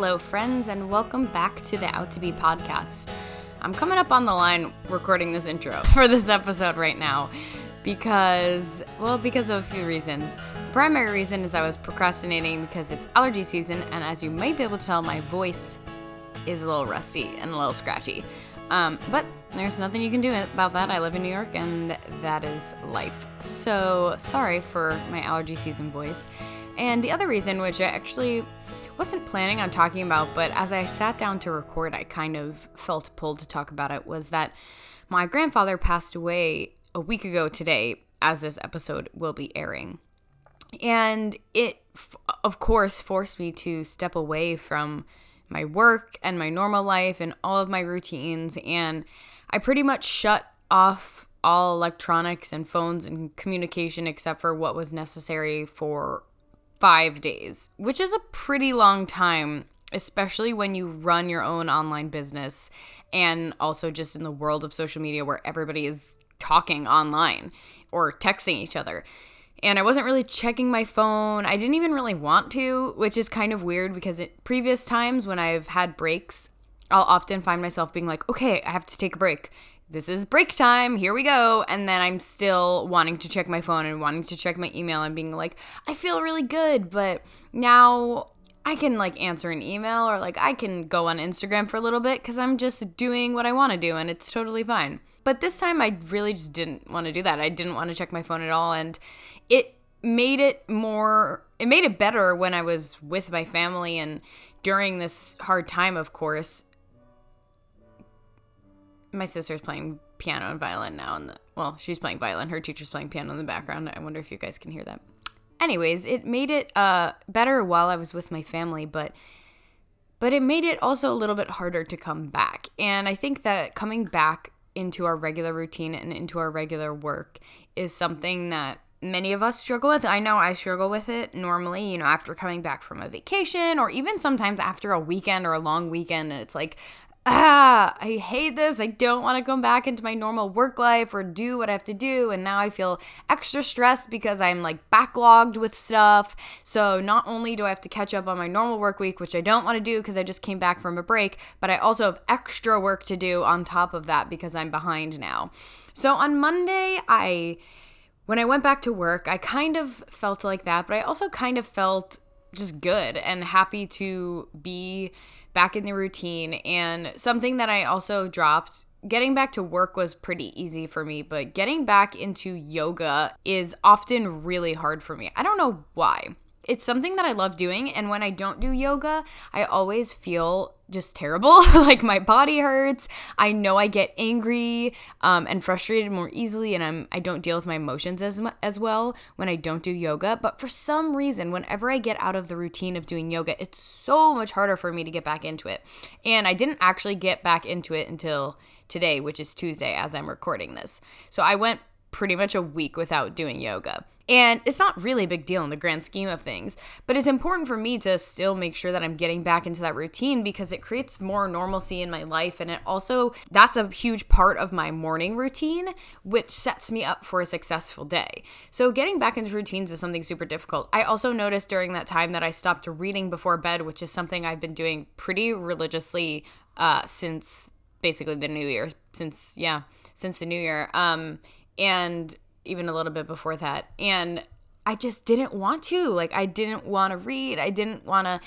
Hello, friends, and welcome back to the Out to Be podcast. I'm coming up on the line recording this intro for this episode right now because, well, because of a few reasons. The primary reason is I was procrastinating because it's allergy season, and as you might be able to tell, my voice is a little rusty and a little scratchy. Um, but there's nothing you can do about that. I live in New York, and that is life. So sorry for my allergy season voice. And the other reason, which I actually wasn't planning on talking about, but as I sat down to record, I kind of felt pulled to talk about it, was that my grandfather passed away a week ago today, as this episode will be airing. And it, of course, forced me to step away from my work and my normal life and all of my routines. And I pretty much shut off all electronics and phones and communication except for what was necessary for five days, which is a pretty long time, especially when you run your own online business and also just in the world of social media where everybody is talking online or texting each other. And I wasn't really checking my phone. I didn't even really want to, which is kind of weird because at previous times when I've had breaks, I'll often find myself being like, okay, I have to take a break this is break time, here we go. And then I'm still wanting to check my phone and wanting to check my email and being like, I feel really good, but now I can like answer an email or like I can go on Instagram for a little bit because I'm just doing what I want to do and it's totally fine. But this time I really just didn't want to do that. I didn't want to check my phone at all. And it made it more, it made it better when I was with my family and during this hard time, of course my sister's playing piano and violin now and the well she's playing violin her teacher's playing piano in the background i wonder if you guys can hear that anyways it made it uh better while i was with my family but but it made it also a little bit harder to come back and i think that coming back into our regular routine and into our regular work is something that many of us struggle with. I know I struggle with it normally, you know, after coming back from a vacation or even sometimes after a weekend or a long weekend. And it's like, ah, I hate this. I don't want to come back into my normal work life or do what I have to do. And now I feel extra stressed because I'm like backlogged with stuff. So not only do I have to catch up on my normal work week, which I don't want to do because I just came back from a break, but I also have extra work to do on top of that because I'm behind now. So on Monday, I. When I went back to work, I kind of felt like that, but I also kind of felt just good and happy to be back in the routine. And something that I also dropped getting back to work was pretty easy for me, but getting back into yoga is often really hard for me. I don't know why it's something that I love doing. And when I don't do yoga, I always feel just terrible. like my body hurts. I know I get angry um, and frustrated more easily, and I'm I don't deal with my emotions as as well when I don't do yoga. But for some reason, whenever I get out of the routine of doing yoga, it's so much harder for me to get back into it. And I didn't actually get back into it until today, which is Tuesday, as I'm recording this. So I went pretty much a week without doing yoga. And it's not really a big deal in the grand scheme of things, but it's important for me to still make sure that I'm getting back into that routine because it creates more normalcy in my life. And it also, that's a huge part of my morning routine, which sets me up for a successful day. So getting back into routines is something super difficult. I also noticed during that time that I stopped reading before bed, which is something I've been doing pretty religiously uh, since basically the new year, since, yeah, since the new year. Um, and even a little bit before that. And I just didn't want to. Like, I didn't want to read. I didn't want to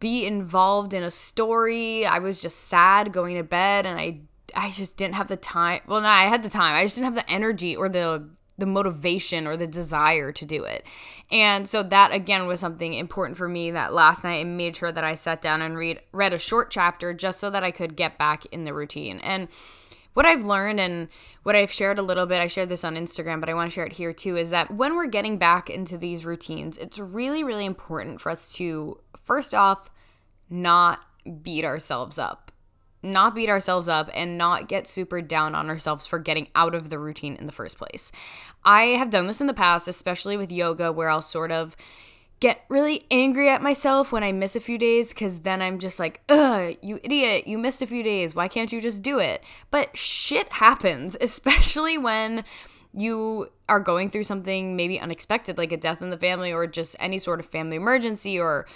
be involved in a story. I was just sad going to bed and I I just didn't have the time. Well, no, I had the time. I just didn't have the energy or the the motivation or the desire to do it. And so that again was something important for me that last night I made sure that I sat down and read read a short chapter just so that I could get back in the routine. And what I've learned and what I've shared a little bit, I shared this on Instagram, but I want to share it here too, is that when we're getting back into these routines, it's really, really important for us to, first off, not beat ourselves up. Not beat ourselves up and not get super down on ourselves for getting out of the routine in the first place. I have done this in the past, especially with yoga, where I'll sort of get really angry at myself when I miss a few days because then I'm just like, ugh, you idiot, you missed a few days. Why can't you just do it? But shit happens, especially when you are going through something maybe unexpected, like a death in the family or just any sort of family emergency or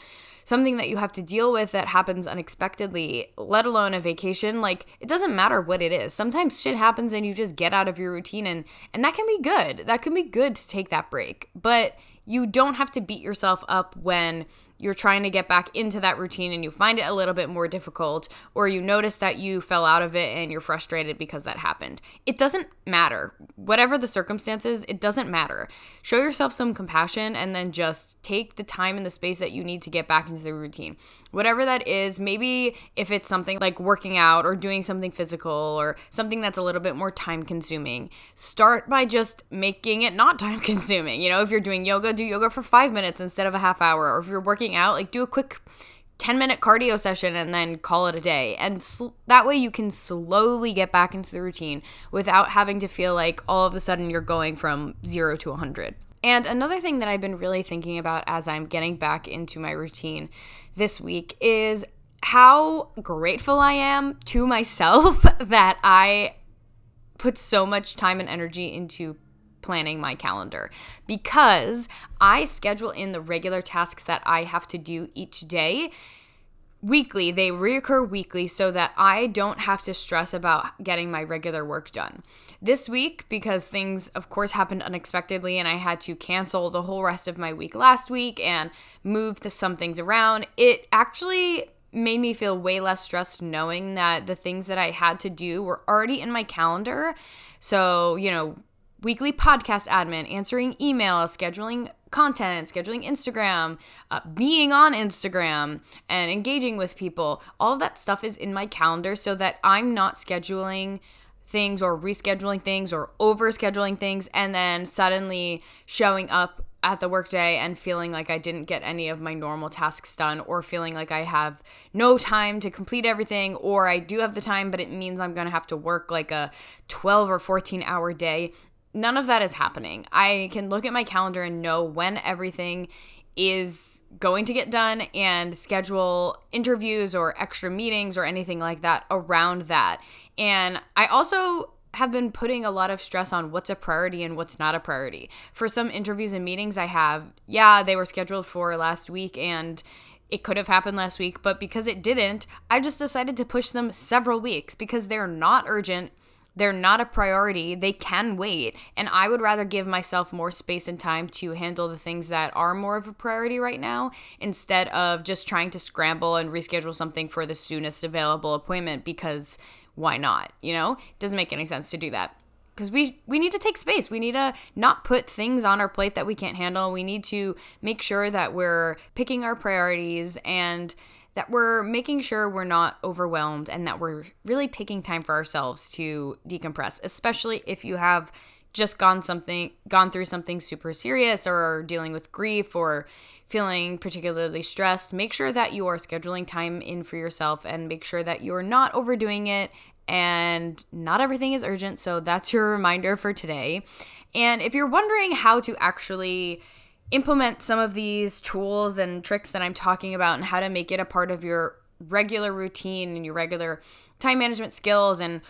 something that you have to deal with that happens unexpectedly, let alone a vacation, like it doesn't matter what it is. Sometimes shit happens and you just get out of your routine and and that can be good. That can be good to take that break. But you don't have to beat yourself up when you're trying to get back into that routine and you find it a little bit more difficult, or you notice that you fell out of it and you're frustrated because that happened. It doesn't matter. Whatever the circumstances, it doesn't matter. Show yourself some compassion and then just take the time and the space that you need to get back into the routine. Whatever that is, maybe if it's something like working out or doing something physical or something that's a little bit more time consuming, start by just making it not time consuming. You know, if you're doing yoga, do yoga for five minutes instead of a half hour. Or if you're working out, like do a quick 10 minute cardio session and then call it a day. And sl- that way you can slowly get back into the routine without having to feel like all of a sudden you're going from zero to 100. And another thing that I've been really thinking about as I'm getting back into my routine this week is how grateful I am to myself that I put so much time and energy into planning my calendar. Because I schedule in the regular tasks that I have to do each day weekly. They reoccur weekly so that I don't have to stress about getting my regular work done. This week, because things, of course, happened unexpectedly and I had to cancel the whole rest of my week last week and move the, some things around, it actually made me feel way less stressed knowing that the things that I had to do were already in my calendar. So, you know, weekly podcast admin, answering emails, scheduling content, scheduling Instagram, uh, being on Instagram, and engaging with people. All of that stuff is in my calendar so that I'm not scheduling things or rescheduling things or over scheduling things and then suddenly showing up at the workday and feeling like I didn't get any of my normal tasks done, or feeling like I have no time to complete everything, or I do have the time, but it means I'm gonna have to work like a 12 or 14 hour day none of that is happening. I can look at my calendar and know when everything is going to get done and schedule interviews or extra meetings or anything like that around that. And I also have been putting a lot of stress on what's a priority and what's not a priority. For some interviews and meetings I have, yeah, they were scheduled for last week and it could have happened last week, but because it didn't, I just decided to push them several weeks because they're not urgent they're not a priority. They can wait. And I would rather give myself more space and time to handle the things that are more of a priority right now instead of just trying to scramble and reschedule something for the soonest available appointment because why not? You know, it doesn't make any sense to do that. Because we we need to take space. We need to not put things on our plate that we can't handle. We need to make sure that we're picking our priorities and that we're making sure we're not overwhelmed and that we're really taking time for ourselves to decompress, especially if you have just gone something gone through something super serious or dealing with grief or feeling particularly stressed make sure that you are scheduling time in for yourself and make sure that you're not overdoing it and not everything is urgent. So that's your reminder for today. And if you're wondering how to actually implement some of these tools and tricks that I'm talking about and how to make it a part of your regular routine and your regular time management skills and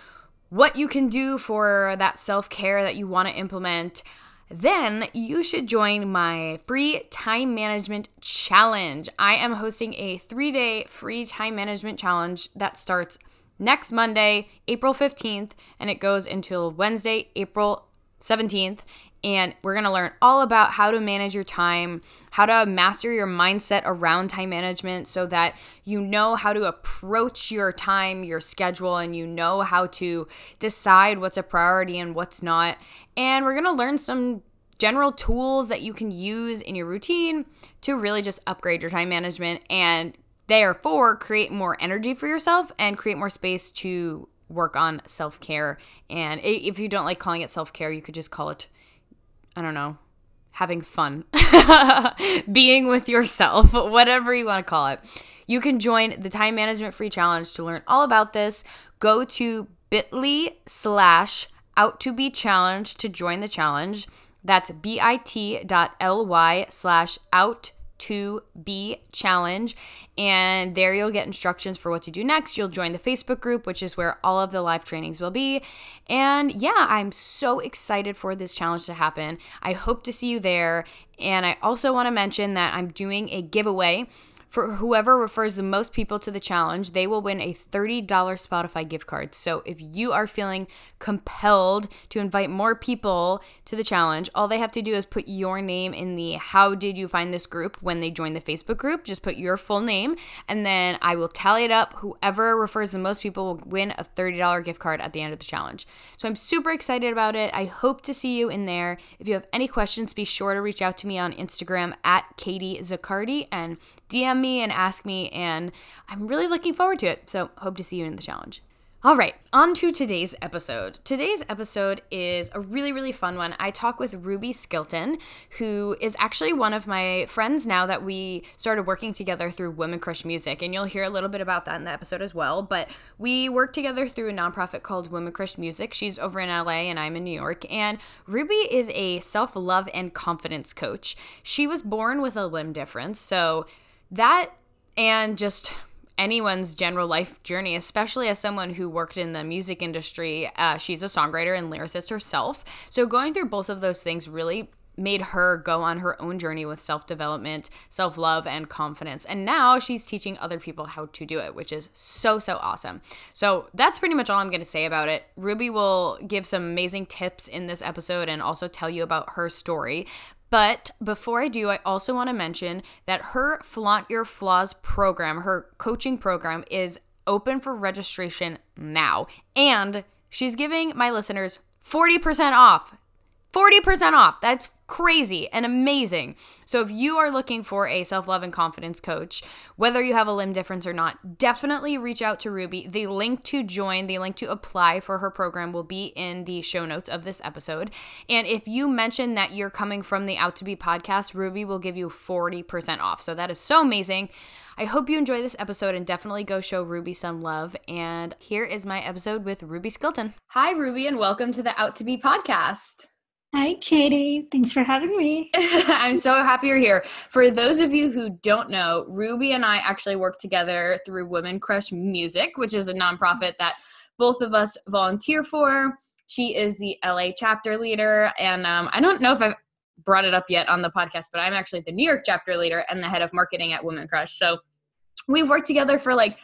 what you can do for that self care that you want to implement, then you should join my free time management challenge. I am hosting a three day free time management challenge that starts next Monday, April 15th, and it goes until Wednesday, April 17th and we're going to learn all about how to manage your time, how to master your mindset around time management so that you know how to approach your time, your schedule, and you know how to decide what's a priority and what's not. And we're going to learn some general tools that you can use in your routine to really just upgrade your time management and therefore create more energy for yourself and create more space to work on self care. And if you don't like calling it self care, you could just call it I don't know, having fun, being with yourself, whatever you want to call it. You can join the time management free challenge to learn all about this. Go to bit.ly slash out to be challenged to join the challenge. That's bit.ly slash out to be challenge. And there you'll get instructions for what to do next. You'll join the Facebook group, which is where all of the live trainings will be. And yeah, I'm so excited for this challenge to happen. I hope to see you there. And I also want to mention that I'm doing a giveaway For whoever refers the most people to the challenge, they will win a $30 Spotify gift card. So if you are feeling compelled to invite more people to the challenge, all they have to do is put your name in the how did you find this group when they join the Facebook group. Just put your full name and then I will tally it up. Whoever refers the most people will win a $30 gift card at the end of the challenge. So I'm super excited about it. I hope to see you in there. If you have any questions, be sure to reach out to me on Instagram at Katie Zaccardi and DM me and ask me. And I'm really looking forward to it. So, hope to see you in the challenge. All right, on to today's episode. Today's episode is a really, really fun one. I talk with Rubi Skilton, who is actually one of my friends now that we started working together through Women Crush Music. And you'll hear a little bit about that in the episode as well. But we work together through a nonprofit called Women Crush Music. She's over in LA and I'm in New York. And Rubi is a self love and confidence coach. She was born with a limb difference. So that and just anyone's general life journey, especially as someone who worked in the music industry. Uh, she's a songwriter and lyricist herself. So going through both of those things really made her go on her own journey with self development, self love, and confidence. And now she's teaching other people how to do it, which is so, so awesome. So that's pretty much all I'm going to say about it. Rubi will give some amazing tips in this episode and also tell you about her story. But before I do, I also want to mention that her Flaunt Your Flaws program, her coaching program, is open for registration now. And she's giving my listeners 40% off. 40% off. That's crazy and amazing. So, if you are looking for a self love and confidence coach, whether you have a limb difference or not, definitely reach out to Rubi. The link to join, the link to apply for her program will be in the show notes of this episode. And if you mention that you're coming from the Out to Be podcast, Rubi will give you 40% off. So, that is so amazing. I hope you enjoy this episode and definitely go show Rubi some love. And here is my episode with Rubi Skilton. Hi, Rubi, and welcome to the Out to Be podcast. Hi, Katie. Thanks for having me. I'm so happy you're here. For those of you who don't know, Rubi and I actually work together through Women Crush Music, which is a nonprofit that both of us volunteer for. She is the LA chapter leader. And um, I don't know if I've brought it up yet on the podcast, but I'm actually the New York chapter leader and the head of marketing at Women Crush. So we've worked together for like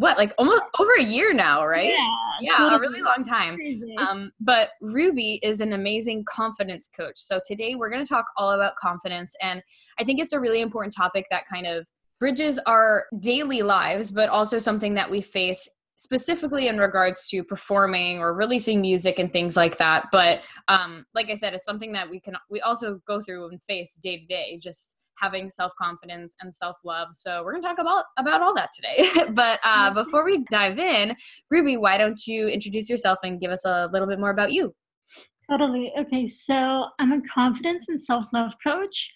what like almost over a year now right? Yeah, yeah a really long time. Um, but rubi is an amazing confidence coach. So today we're going to talk all about confidence and i think it's a really important topic that kind of bridges our daily lives but also something that we face specifically in regards to performing or releasing music and things like that. But um, like i said it's something that we can we also go through and face day to day just having self-confidence and self-love. So we're going to talk about about all that today. But uh, before we dive in rubi why don't you introduce yourself and give us a little bit more about you? Totally. Okay so i'm a confidence and self-love coach.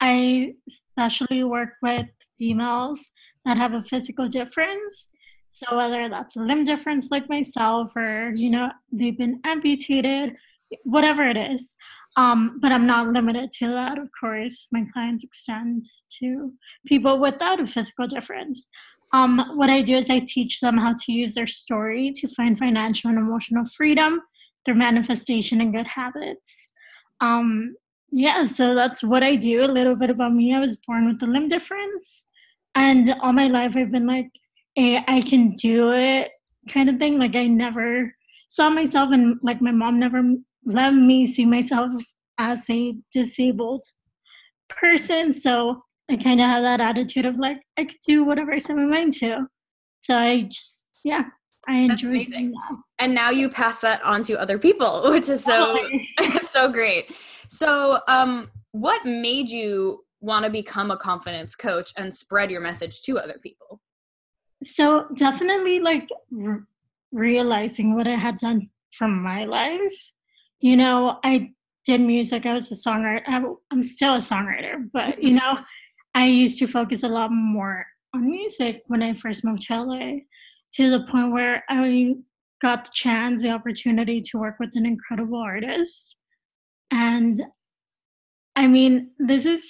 I especially work with females that have a physical difference. So whether that's a limb difference like myself or you know they've been amputated whatever it is um, but I'm not limited to that, of course. My clients extend to people without a physical difference. Um, what I do is I teach them how to use their story to find financial and emotional freedom through manifestation and good habits. Um, yeah, so that's what I do. A little bit about me. I was born with a limb difference, and all my life I've been like, "I can do it kind of thing. Like I never saw myself, and like my mom never let me see myself as a disabled person. So I kind of have that attitude of like, I could do whatever I set my mind to. So I just, yeah, I enjoy that. And now you pass that on to other people, which is so, so great. So, um, what made you want to become a confidence coach and spread your message to other people? So, definitely like r- realizing what I had done from my life you know, I did music. I was a songwriter. I'm still a songwriter, but you mm-hmm. know, I used to focus a lot more on music when I first moved to LA to the point where I got the chance, the opportunity to work with an incredible artist. And I mean, this is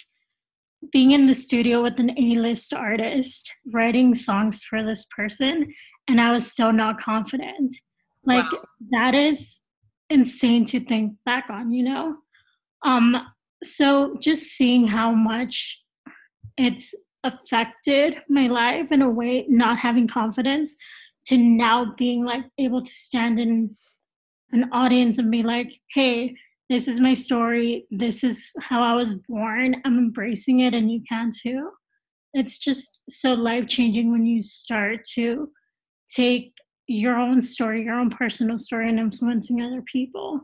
being in the studio with an A-list artist, writing songs for this person, and I was still not confident. Like wow. that is insane to think back on, you know? Um, so just seeing how much it's affected my life in a way, not having confidence, to now being like able to stand in an audience and be like, hey, this is my story. This is how I was born. I'm embracing it, and you can too. It's just so life changing when you start to take your own story, your own personal story, and influencing other people.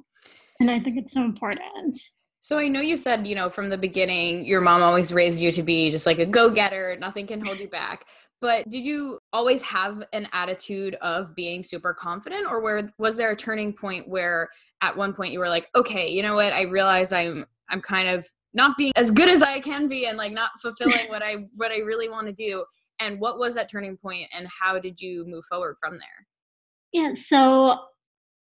And I think it's so important. So I know you said, you know, from the beginning, your mom always raised you to be just like a go-getter, nothing can hold you back. But did you always have an attitude of being super confident or where was there a turning point where at one point you were like, "Okay, you know what? I realize I'm I'm kind of not being as good as I can be and like not fulfilling what I what I really want to do." And what was that turning point and how did you move forward from there? Yeah, so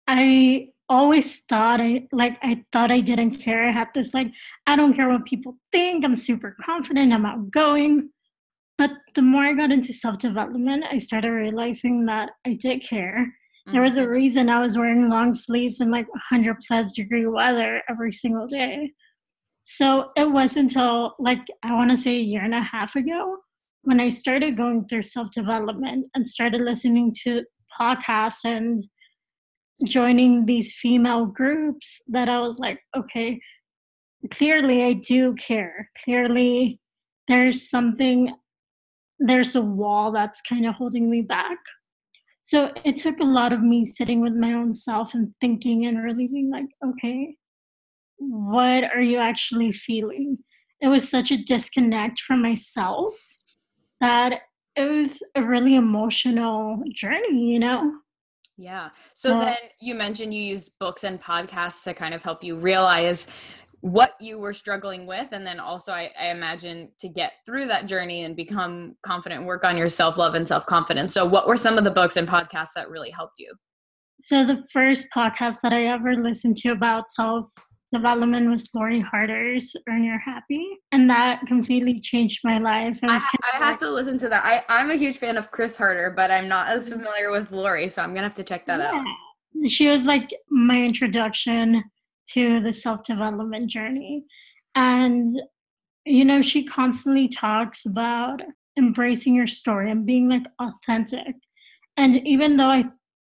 I always thought I like I thought I didn't care. I had this like I don't care what people think. I'm super confident. I'm outgoing. But the more I got into self development, I started realizing that I did care. Mm-hmm. There was a mm-hmm. reason I was wearing long sleeves in like 100 plus degree weather every single day. So it wasn't until like I want to say a year and a half ago when I started going through self development and started listening to podcasts and joining these female groups that I was like, okay, clearly I do care. Clearly there's something, there's a wall that's kind of holding me back. So it took a lot of me sitting with my own self and thinking and really being like, okay, what are you actually feeling? It was such a disconnect from myself that it was a really emotional journey, you know? Yeah. So uh, then you mentioned you use books and podcasts to kind of help you realize what you were struggling with. And then also, I, I imagine to get through that journey and become confident and work on your self love and self confidence. So, what were some of the books and podcasts that really helped you? So, the first podcast that I ever listened to about self development was Lori Harder's Earn Your Happy. And that completely changed my life. I, ha- I have to listen to that. I, I'm a huge fan of Chris Harder, but I'm not as mm-hmm. familiar with Lori, so I'm going to have to check that yeah. out. She was like my introduction to the self development journey. And, you know, she constantly talks about embracing your story and being like authentic. And even though I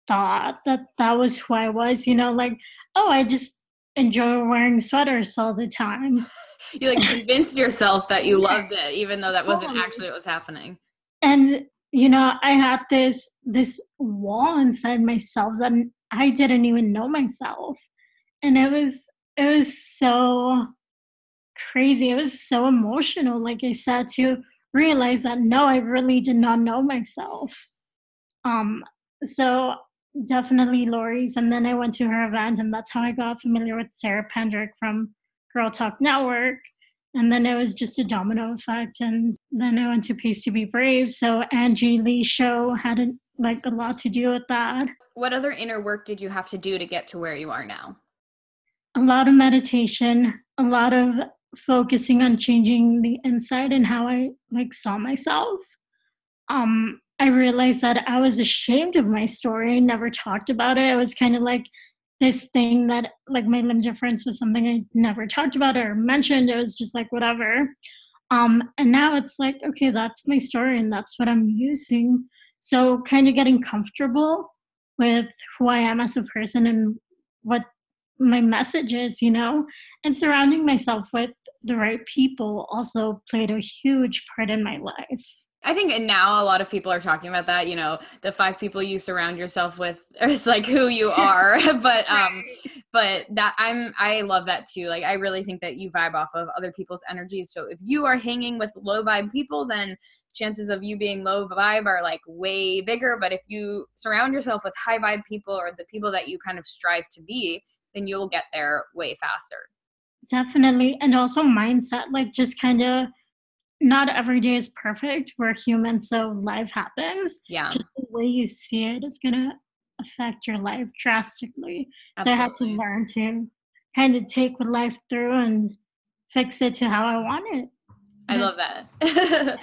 thought that that was who I was, you know, like, oh, I just enjoy wearing sweaters all the time. you like convinced yourself that you loved it, even though that wasn't actually what was happening. And you know, I had this this wall inside myself that I didn't even know myself. And it was it was so crazy. It was so emotional, like I said, to realize that no, I really did not know myself. Um so definitely Lori's. And then I went to her event, and that's how I got familiar with Sarah Pendrick from Girl Talk Network. And then it was just a domino effect. And then I went to Pace to Be Brave. So Angie Lee's show had a, like a lot to do with that. What other inner work did you have to do to get to where you are now? A lot of meditation, a lot of focusing on changing the inside and how I like saw myself. Um, I realized that I was ashamed of my story. Never talked about it. It was kind of like this thing that, like, my limb difference was something I never talked about or mentioned. It was just like, whatever. Um, and now it's like, okay, that's my story and that's what I'm using. So, kind of getting comfortable with who I am as a person and what my message is, you know, and surrounding myself with the right people also played a huge part in my life. I think now a lot of people are talking about that, you know, the five people you surround yourself with is like who you are. but um but that I'm I love that too. Like I really think that you vibe off of other people's energies. So if you are hanging with low vibe people, then chances of you being low vibe are like way bigger. But if you surround yourself with high vibe people or the people that you kind of strive to be, then you'll get there way faster. Definitely. And also mindset, like just kind of not every day is perfect. We're human, so life happens. Yeah. Just the way you see it is gonna affect your life drastically. Absolutely. So I had to learn to kind of take what life through and fix it to how I want it. I love that.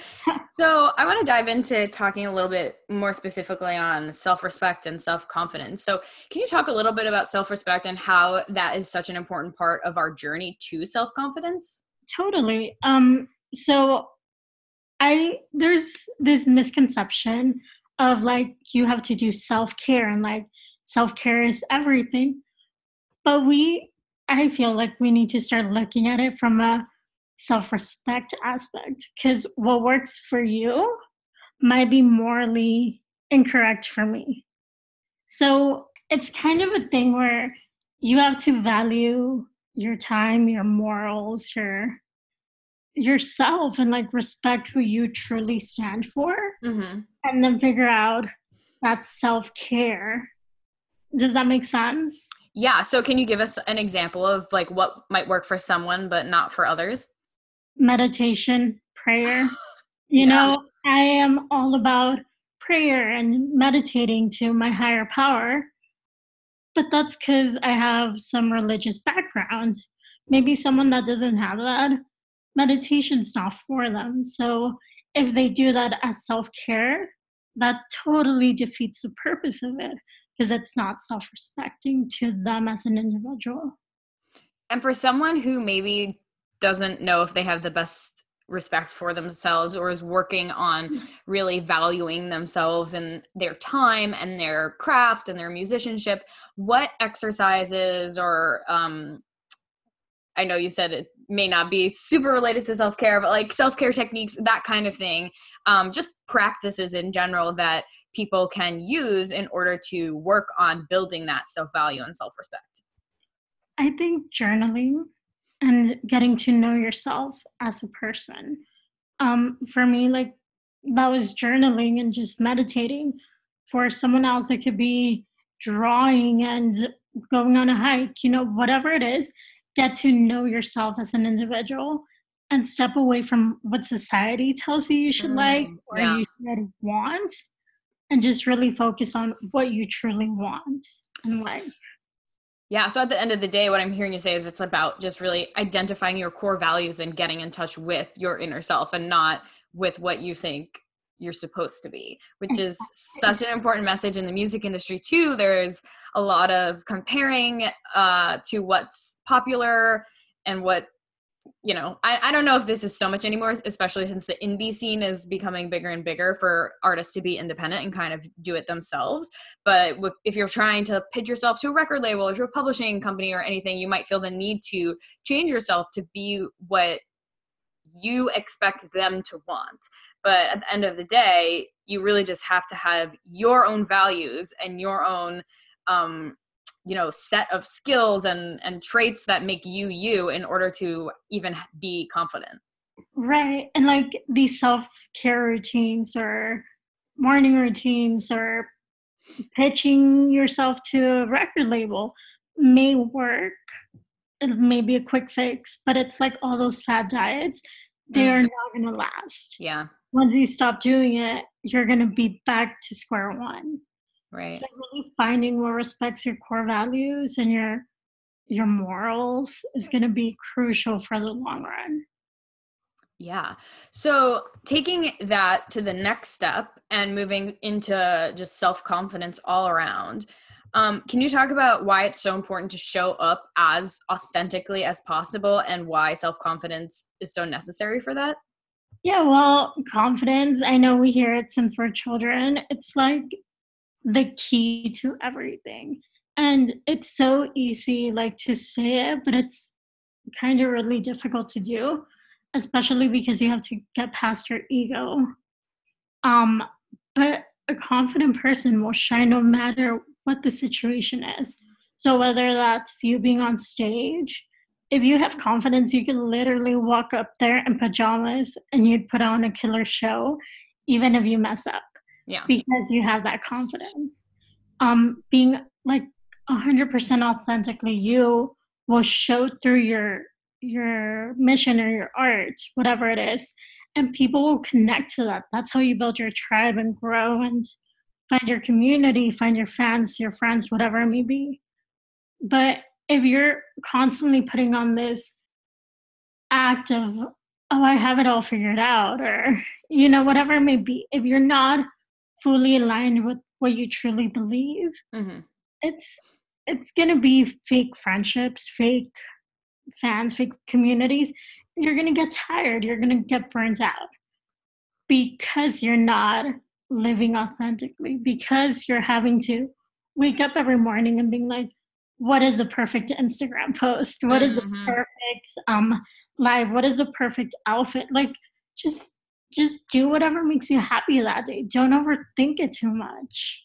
so, I want to dive into talking a little bit more specifically on self respect and self confidence. So, can you talk a little bit about self respect and how that is such an important part of our journey to self confidence? Totally. Um, so I there's this misconception of like you have to do self-care and like self-care is everything. But we I feel like we need to start looking at it from a self-respect aspect cuz what works for you might be morally incorrect for me. So it's kind of a thing where you have to value your time, your morals, your yourself and like respect who you truly stand for Mm-hmm. and then figure out that self-care. Does that make sense? Yeah. So, can you give us an example of like what might work for someone but not for others? Meditation, prayer. You Yeah. know, I am all about prayer and meditating to my higher power. But that's because I have some religious background. Maybe someone that doesn't have that, meditation's not for them. So if they do that as self care, that totally defeats the purpose of it because it's not self respecting to them as an individual. And for someone who maybe doesn't know if they have the best respect for themselves or is working on really valuing themselves and their time and their craft and their musicianship, what exercises or um I know you said it may not be super related to self-care, but like self-care techniques, that kind of thing, um, just practices in general that people can use in order to work on building that self-value and self-respect. I think journaling and getting to know yourself as a person. Um, for me, like that was journaling and just meditating. For someone else, it could be drawing and going on a hike, you know, whatever it is, get to know yourself as an individual and step away from what society tells you you should like Mm, or yeah. you should want and just really focus on what you truly want and like. Yeah. So at the end of the day, what I'm hearing you say is it's about just really identifying your core values and getting in touch with your inner self and not with what you think you're supposed to be, which is such an important message in the music industry too. There's a lot of comparing uh, to what's popular and what you know I, I don't know if this is so much anymore especially since the indie scene is becoming bigger and bigger for artists to be independent and kind of do it themselves. But with, if you're trying to pitch yourself to a record label or to a publishing company or anything you might feel the need to change yourself to be what you expect them to want but at the end of the day you really just have to have your own values and your own um, you know set of skills and and traits that make you you in order to even be confident Right. And like these self care routines or morning routines or pitching yourself to a record label may work. It may be a quick fix, but it's like all those fad diets, they are not going to last. yeah Once you stop doing it, you're going to be back to square one. right So really finding what respects your core values and your your morals is going to be crucial for the long run. Yeah. So taking that to the next step and moving into just self confidence all around, um, can you talk about why it's so important to show up as authentically as possible and why self confidence is so necessary for that? Yeah, well, confidence, I know we hear it since we're children. It's like the key to everything. And it's so easy like to say it, but it's kind of really difficult to do, especially because you have to get past your ego. Um, but a confident person will shine no matter what the situation is. So whether that's you being on stage, if you have confidence, you can literally walk up there in pajamas and you'd put on a killer show, even if you mess up, Yeah. because you have that confidence. Um, being like 100% authentically you will show through your your mission or your art, whatever it is, and people will connect to that. That's how you build your tribe and grow and find your community, find your fans, your friends, whatever it may be. But if you're constantly putting on this act of, oh, I have it all figured out, or, you know, whatever it may be, if you're not fully aligned with what you truly believe, hmm it's it's gonna be fake friendships, fake fans, fake communities. You're gonna get tired. You're gonna get burnt out. because you're not living authentically, because you're having to wake up every morning and being like, what is the perfect Instagram post? What is mm-hmm. the perfect um live? What is the perfect outfit? Like just just do whatever makes you happy that day. Don't overthink it too much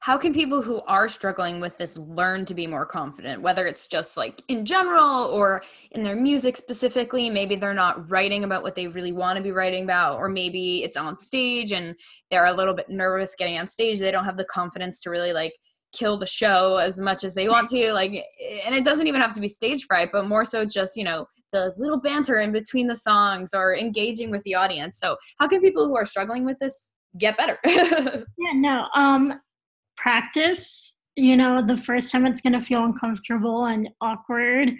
how can people who are struggling with this learn to be more confident whether it's just like in general or in their music specifically maybe they're not writing about what they really want to be writing about or maybe it's on stage and they're a little bit nervous getting on stage they don't have the confidence to really like kill the show as much as they want to like and it doesn't even have to be stage fright but more so just you know the little banter in between the songs or engaging with the audience so how can people who are struggling with this get better yeah no um practice. You know, the first time it's going to feel uncomfortable and awkward.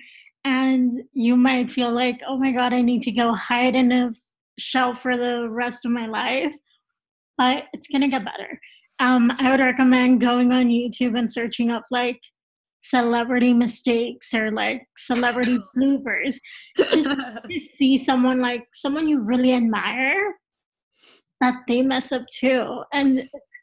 And you might feel like, oh my God, I need to go hide in a shell for the rest of my life. But it's going to get better. Um, I would recommend going on YouTube and searching up like celebrity mistakes or like celebrity bloopers. Just to see someone like someone you really admire that they mess up too. And it's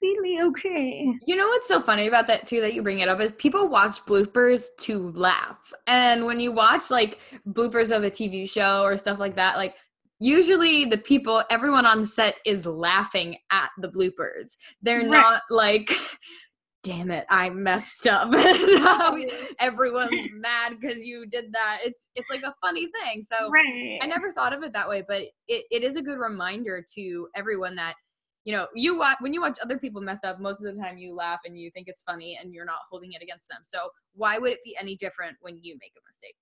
completely okay. You know what's so funny about that too that you bring it up is people watch bloopers to laugh. And when you watch like bloopers of a TV show or stuff like that, like usually the people everyone on set is laughing at the bloopers. They're right. not like damn it, I messed up. Um, everyone's mad because you did that. It's it's like a funny thing. So right. I never thought of it that way, but it, it is a good reminder to everyone that you know you watch when you watch other people mess up most of the time you laugh and you think it's funny and you're not holding it against them so why would it be any different when you make a mistake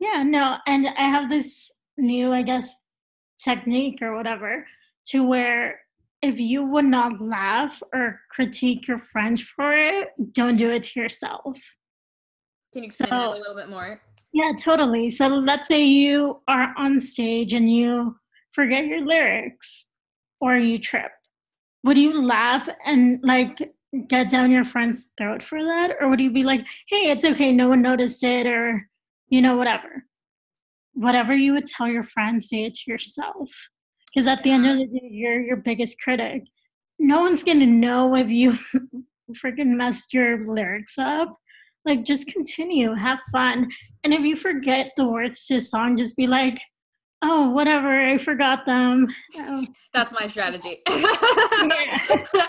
yeah no and i have this new i guess technique or whatever to where if you would not laugh or critique your friend for it don't do it to yourself. Can you explain so, a little bit more? Yeah totally. So let's say you are on stage and you forget your lyrics or you trip. Would you laugh and like get down your friend's throat for that? Or would you be like hey it's okay no one noticed it or you know whatever whatever you would tell your friend say it to yourself. Because at the end of the day you're your biggest critic. No one's gonna know if you freaking messed your lyrics up. Like just continue have fun. And if you forget the words to a song just be like oh whatever i forgot them. Oh. that's my strategy.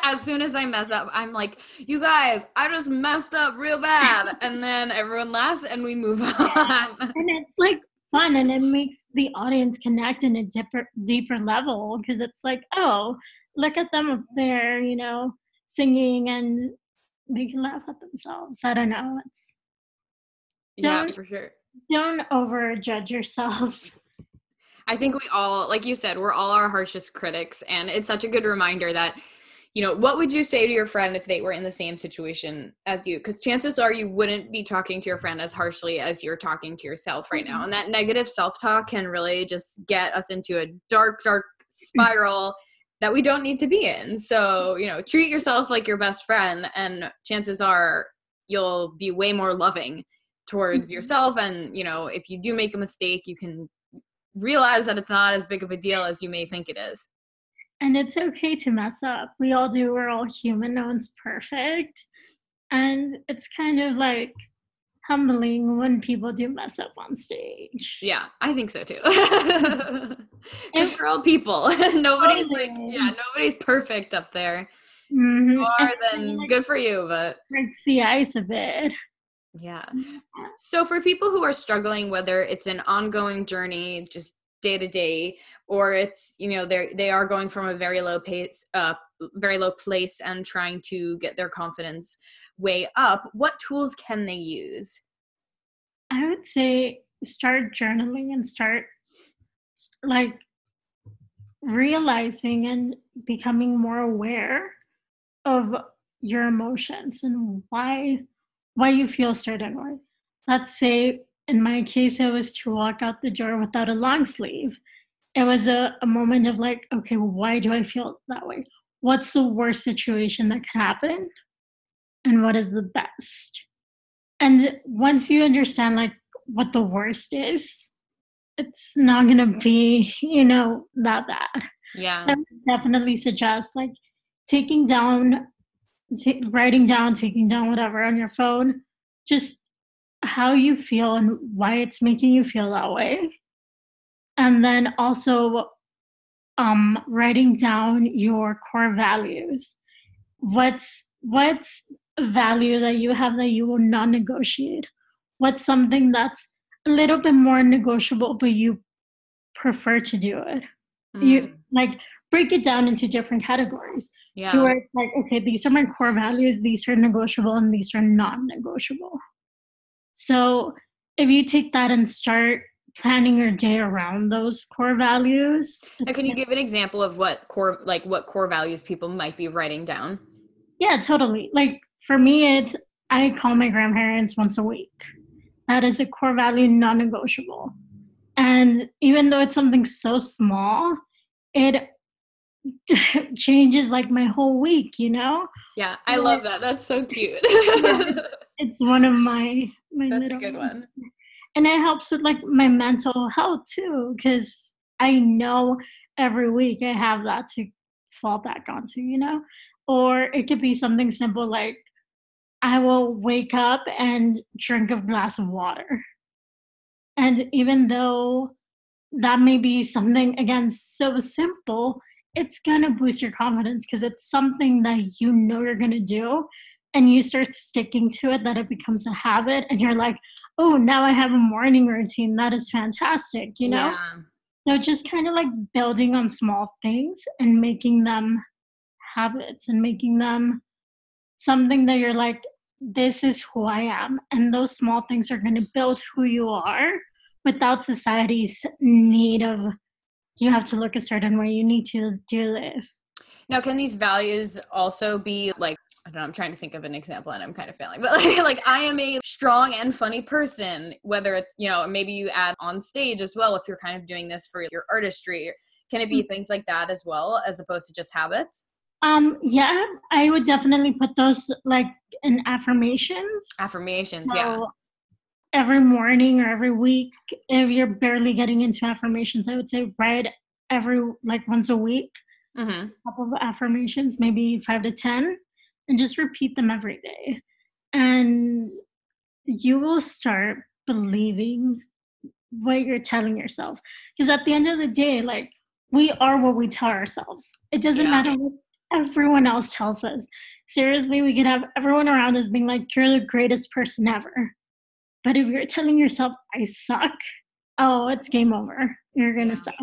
As soon as i mess up i'm like you guys i just messed up real bad. And then everyone laughs and we move on. And it's like fun and it makes the audience connect in a deeper deeper level because it's like oh look at them up there you know singing and they can laugh at themselves i don't know it's yeah for sure don't over judge yourself I think we all, like you said, we're all our harshest critics. And it's such a good reminder that, you know, what would you say to your friend if they were in the same situation as you? Because chances are you wouldn't be talking to your friend as harshly as you're talking to yourself right now. Mm-hmm. And that negative self talk can really just get us into a dark, dark spiral that we don't need to be in. So, you know, treat yourself like your best friend, and chances are you'll be way more loving towards mm-hmm. yourself. And, you know, if you do make a mistake, you can realize that it's not as big of a deal as you may think it is. And it's okay to mess up. We all do. We're all human. No one's perfect. And it's kind of like humbling when people do mess up on stage. Yeah, I think so too. Because we're all people. nobody's like, yeah, nobody's perfect up there. Mm-hmm. More than like, good for you, but breaks the ice a bit. Yeah. So for people who are struggling, whether it's an ongoing journey, just day to day, or it's you know they they are going from a very low pace, uh, very low place, and trying to get their confidence way up, what tools can they use? I would say start journaling and start like realizing and becoming more aware of your emotions and why why you feel certain way. Let's say in my case, it was to walk out the door without a long sleeve. It was a, a moment of like, okay, why do I feel that way? What's the worst situation that could happen? And what is the best? And once you understand like what the worst is, it's not gonna be, you know, that bad. Yeah. So I would definitely suggest like taking down, t- writing down, taking down whatever on your phone, just how you feel and why it's making you feel that way. And then also um, writing down your core values. What's what's a value that you have that you will not negotiate? What's something that's a little bit more negotiable, but you prefer to do it? Mm. You like break it down into different categories. Yeah. To where it's like, okay, these are my core values, these are negotiable, and these are non-negotiable. So if you take that and start planning your day around those core values. Now, can you give an example of what core like what core values people might be writing down? Yeah, totally. Like for me it's I call my grandparents once a week. That is a core value non-negotiable. And even though it's something so small, it changes like my whole week, you know? Yeah, I love that. That's so cute. it's one of my my That's a good one. And it helps with like my mental health too because i know every week i have that to fall back onto you know? Or it could be something simple like i will wake up and drink a glass of water. And even though that may be something again so simple it's going to boost your confidence because it's something that you know you're going to do and you start sticking to it that it becomes a habit and you're like oh now i have a morning routine. That is fantastic you know? Yeah. so just kind of like building on small things and making them habits and making them something that you're like this is who i am and those small things are going to build who you are without society's need of you have to look a certain way. You need to do this. Now can these values also be like I don't know, I'm trying to think of an example and I'm kind of failing, but like, like I am a strong and funny person, whether it's, you know, maybe you add on stage as well, if you're kind of doing this for your artistry, can it be mm. things like that as well, as opposed to just habits? Um, yeah, I would definitely put those like in affirmations. Affirmations, so yeah. Every morning or every week, if you're barely getting into affirmations, I would say write every like once a week. Mm-hmm. couple of affirmations, maybe five to ten and just repeat them every day. And you will start believing what you're telling yourself. Because at the end of the day, like we are what we tell ourselves. It doesn't yeah. matter what everyone else tells us. Seriously, we could have everyone around us being like, you're the greatest person ever. But if you're telling yourself, I suck, oh, it's game over. You're going to yeah. suck.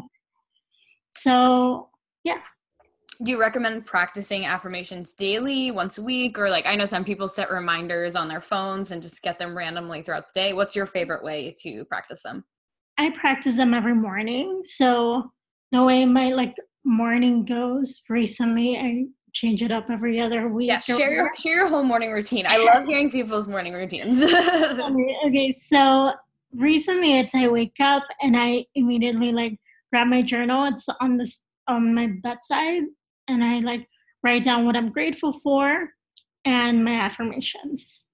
So, yeah, do you recommend practicing affirmations daily once a week or like i know some people set reminders on their phones and just get them randomly throughout the day. What's your favorite way to practice them? I practice them every morning. So the way my like morning goes recently i change it up every other week yeah share your share your whole morning routine. I love hearing people's morning routines. Okay so recently it's i wake up and i immediately like grab my journal. It's on this on my bedside and I like write down what I'm grateful for and my affirmations.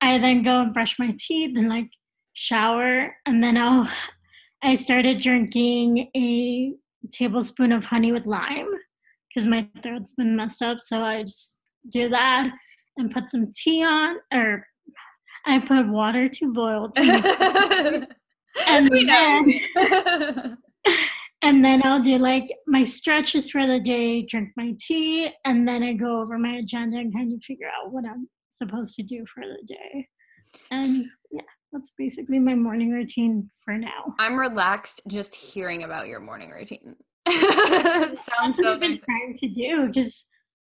I then go and brush my teeth and like shower and then I'll I started drinking a tablespoon of honey with lime because my throat's been messed up. So I just do that and put some tea on or I put water to boil. To and then, and then I'll do like my stretches for the day, drink my tea, and then I go over my agenda and kind of figure out what I'm supposed to do for the day. And yeah, that's basically my morning routine for now. I'm relaxed just hearing about your morning routine. Sounds that's so what I've been trying to do because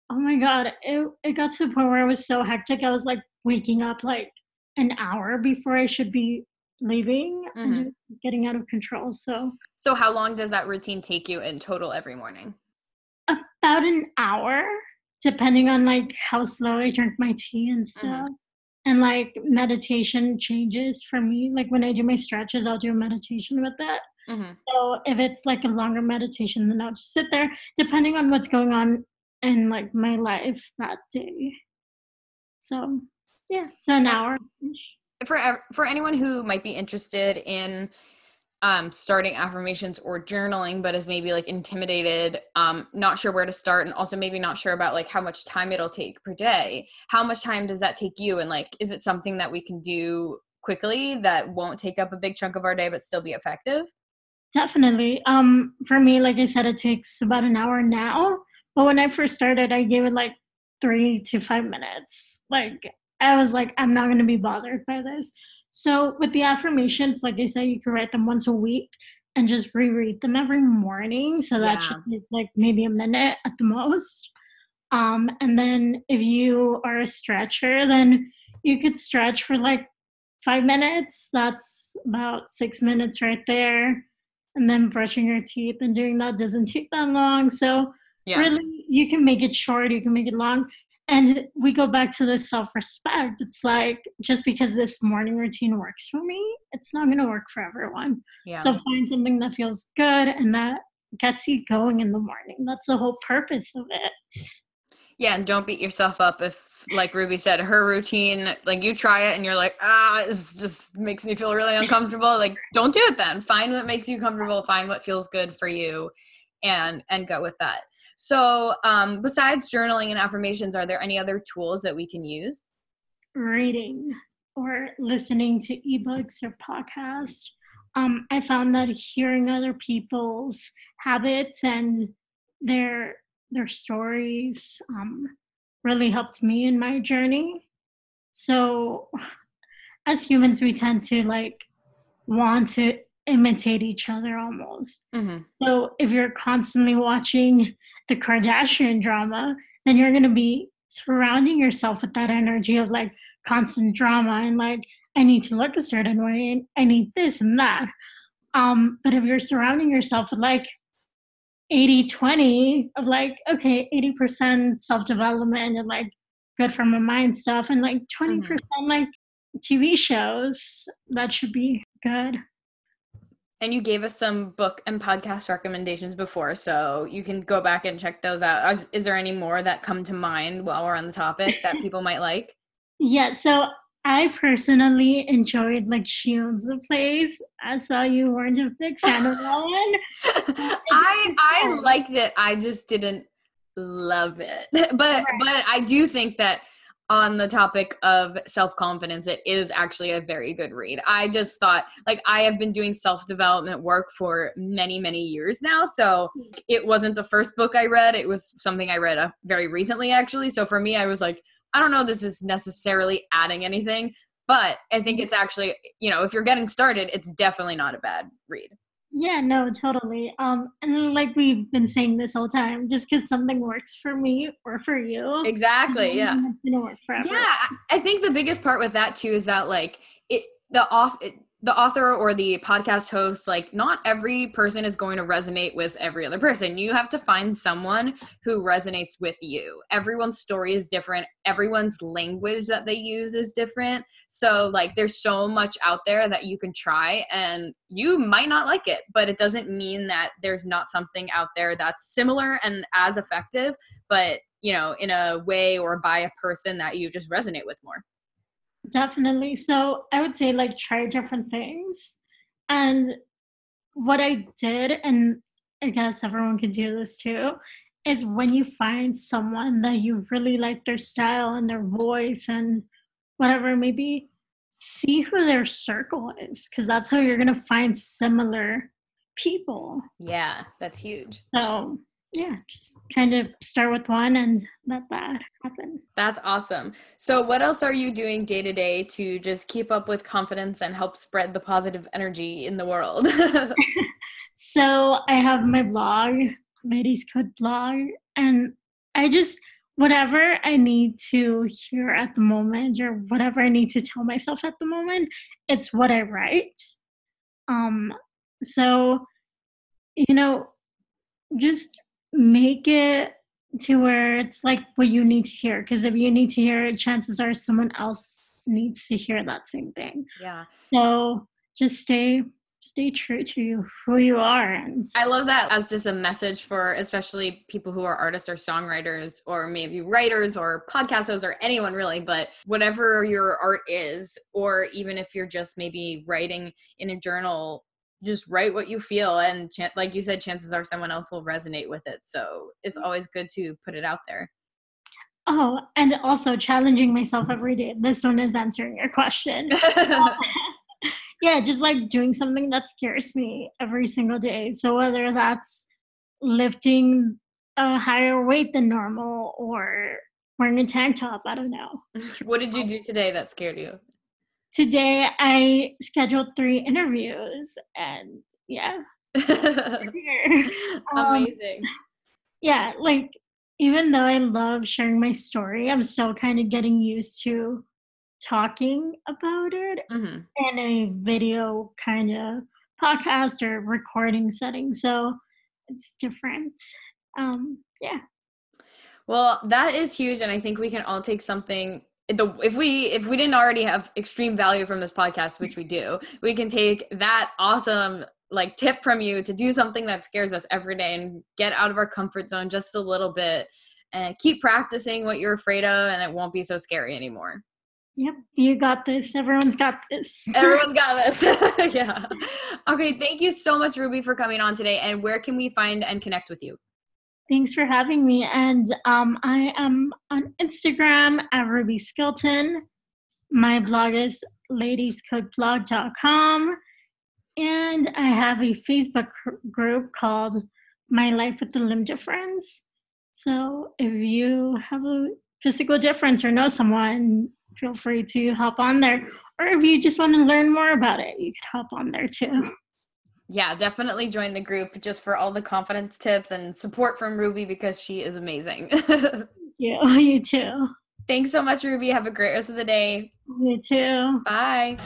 oh my god, it it got to the point where I was so hectic. I was like waking up like an hour before I should be leaving mm-hmm. and getting out of control. So So how long does that routine take you in total every morning? About an hour, depending on like how slow I drink my tea and mm-hmm. stuff. Mm-hmm. And like meditation changes for me. Like when I do my stretches, I'll do a meditation with that. Mm-hmm. So if it's like a longer meditation, then I'll just sit there, depending on what's going on in like my life that day. So yeah, so an hour for for anyone who might be interested in um, starting affirmations or journaling, but is maybe like intimidated, um, not sure where to start, and also maybe not sure about like how much time it'll take per day. How much time does that take you? And like, is it something that we can do quickly that won't take up a big chunk of our day but still be effective? Definitely. Um, for me, like I said, it takes about an hour now. But when I first started, I gave it like three to five minutes. Like I was like, I'm not gonna be bothered by this. So with the affirmations, like I said, you can write them once a week and just reread them every morning. So that yeah. should be like maybe a minute at the most. Um, and then if you are a stretcher, then you could stretch for like five minutes. That's about six minutes right there. And then brushing your teeth and doing that doesn't take that long. So yeah. really, you can make it short, you can make it long and we go back to this self-respect. It's like just because this morning routine works for me it's not going to work for everyone. Yeah. so find something that feels good and that gets you going in the morning. That's the whole purpose of it. Yeah and don't beat yourself up if like rubi said her routine like you try it and you're like ah it just makes me feel really uncomfortable. Like don't do it then. Find what makes you comfortable. Find what feels good for you and and go with that so, um, besides journaling and affirmations, are there any other tools that we can use? Reading or listening to ebooks or podcasts. Um, I found that hearing other people's habits and their their stories um, really helped me in my journey. So, as humans, we tend to like want to imitate each other almost. Mm-hmm. So, if you're constantly watching the Kardashian drama, then you're going to be surrounding yourself with that energy of like constant drama and like, I need to look a certain way and I need this and that. Um, but if you're surrounding yourself with like 80 20 of like, okay, 80% self development and like good for my mind stuff, and like 20% mm-hmm. like TV shows, that should be good. And you gave us some book and podcast recommendations before, so you can go back and check those out. Is there any more that come to mind while we're on the topic that people might like? Yeah, so I personally enjoyed like Shields of Plays. I saw you weren't a big fan of that one. I I liked it. I just didn't love it. But right. but I do think that on the topic of self confidence, it is actually a very good read. I just thought, like, I have been doing self development work for many, many years now. So it wasn't the first book I read, it was something I read uh, very recently, actually. So for me, I was like, I don't know this is necessarily adding anything, but I think it's actually, you know, if you're getting started, it's definitely not a bad read. Yeah, no, totally. Um, and like we've been saying this whole time, just because something works for me or for you, exactly. Yeah, it's gonna work forever. Yeah, I think the biggest part with that too is that like it the off the author or the podcast host like not every person is going to resonate with every other person. You have to find someone who resonates with you. Everyone's story is different. Everyone's language that they use is different. So like there's so much out there that you can try and you might not like it but it doesn't mean that there's not something out there that's similar and as effective but you know in a way or by a person that you just resonate with more Definitely. So I would say like try different things. And what I did, and I guess everyone can do this too, is when you find someone that you really like their style and their voice and whatever maybe see who their circle is because that's how you're going to find similar people. Yeah, that's huge. So yeah, just kind of start with one and let that happen. That's awesome. So, what else are you doing day to day to just keep up with confidence and help spread the positive energy in the world? so, I have my blog, Ladies Code blog, and I just, whatever I need to hear at the moment or whatever I need to tell myself at the moment, it's what I write. Um, so, you know, just make it to where it's like what you need to hear because if you need to hear it chances are someone else needs to hear that same thing. Yeah. So just stay stay true to who you are and i love that as just a message for especially people who are artists or songwriters or maybe writers or podcasters or anyone really but whatever your art is or even if you're just maybe writing in a journal just write what you feel and ch- like you said chances are someone else will resonate with it so it's Mm. always good to put it out there Oh, and also challenging myself every day. This one is answering your question. yeah, just like doing something that scares me every single day. So whether that's lifting a higher weight than normal or wearing a tank top, I don't know. what did you do today that scared you Today I scheduled three interviews and yeah. Um, amazing yeah, like even though I love sharing my story, I'm still kind of getting used to talking about it hmm in a video kind of podcast or recording setting. So it's different. Um, yeah. Well, that is huge, and I think we can all take something. The if we if we didn't already have extreme value from this podcast, which we do, we can take that awesome like tip from you to do something that scares us every day and get out of our comfort zone just a little bit and keep practicing what you're afraid of, and it won't be so scary anymore. Yep. You got this. Everyone's got this. Everyone's got this. yeah. Okay. Thank you so much, Rubi, for coming on today. And where can we find and connect with you? Thanks for having me. And um, I am on Instagram at Rubi Skilton. My blog is ladiescodeblog.com. And I have a Facebook group called My Life with the Limb Difference. So if you have a physical difference or know someone, feel free to hop on there. Or if you just want to learn more about it, you could hop on there too. Yeah, definitely join the group just for all the confidence tips and support from Rubi because she is amazing. yeah, you too. Thanks so much, Rubi. Have a great rest of the day. You too. Bye.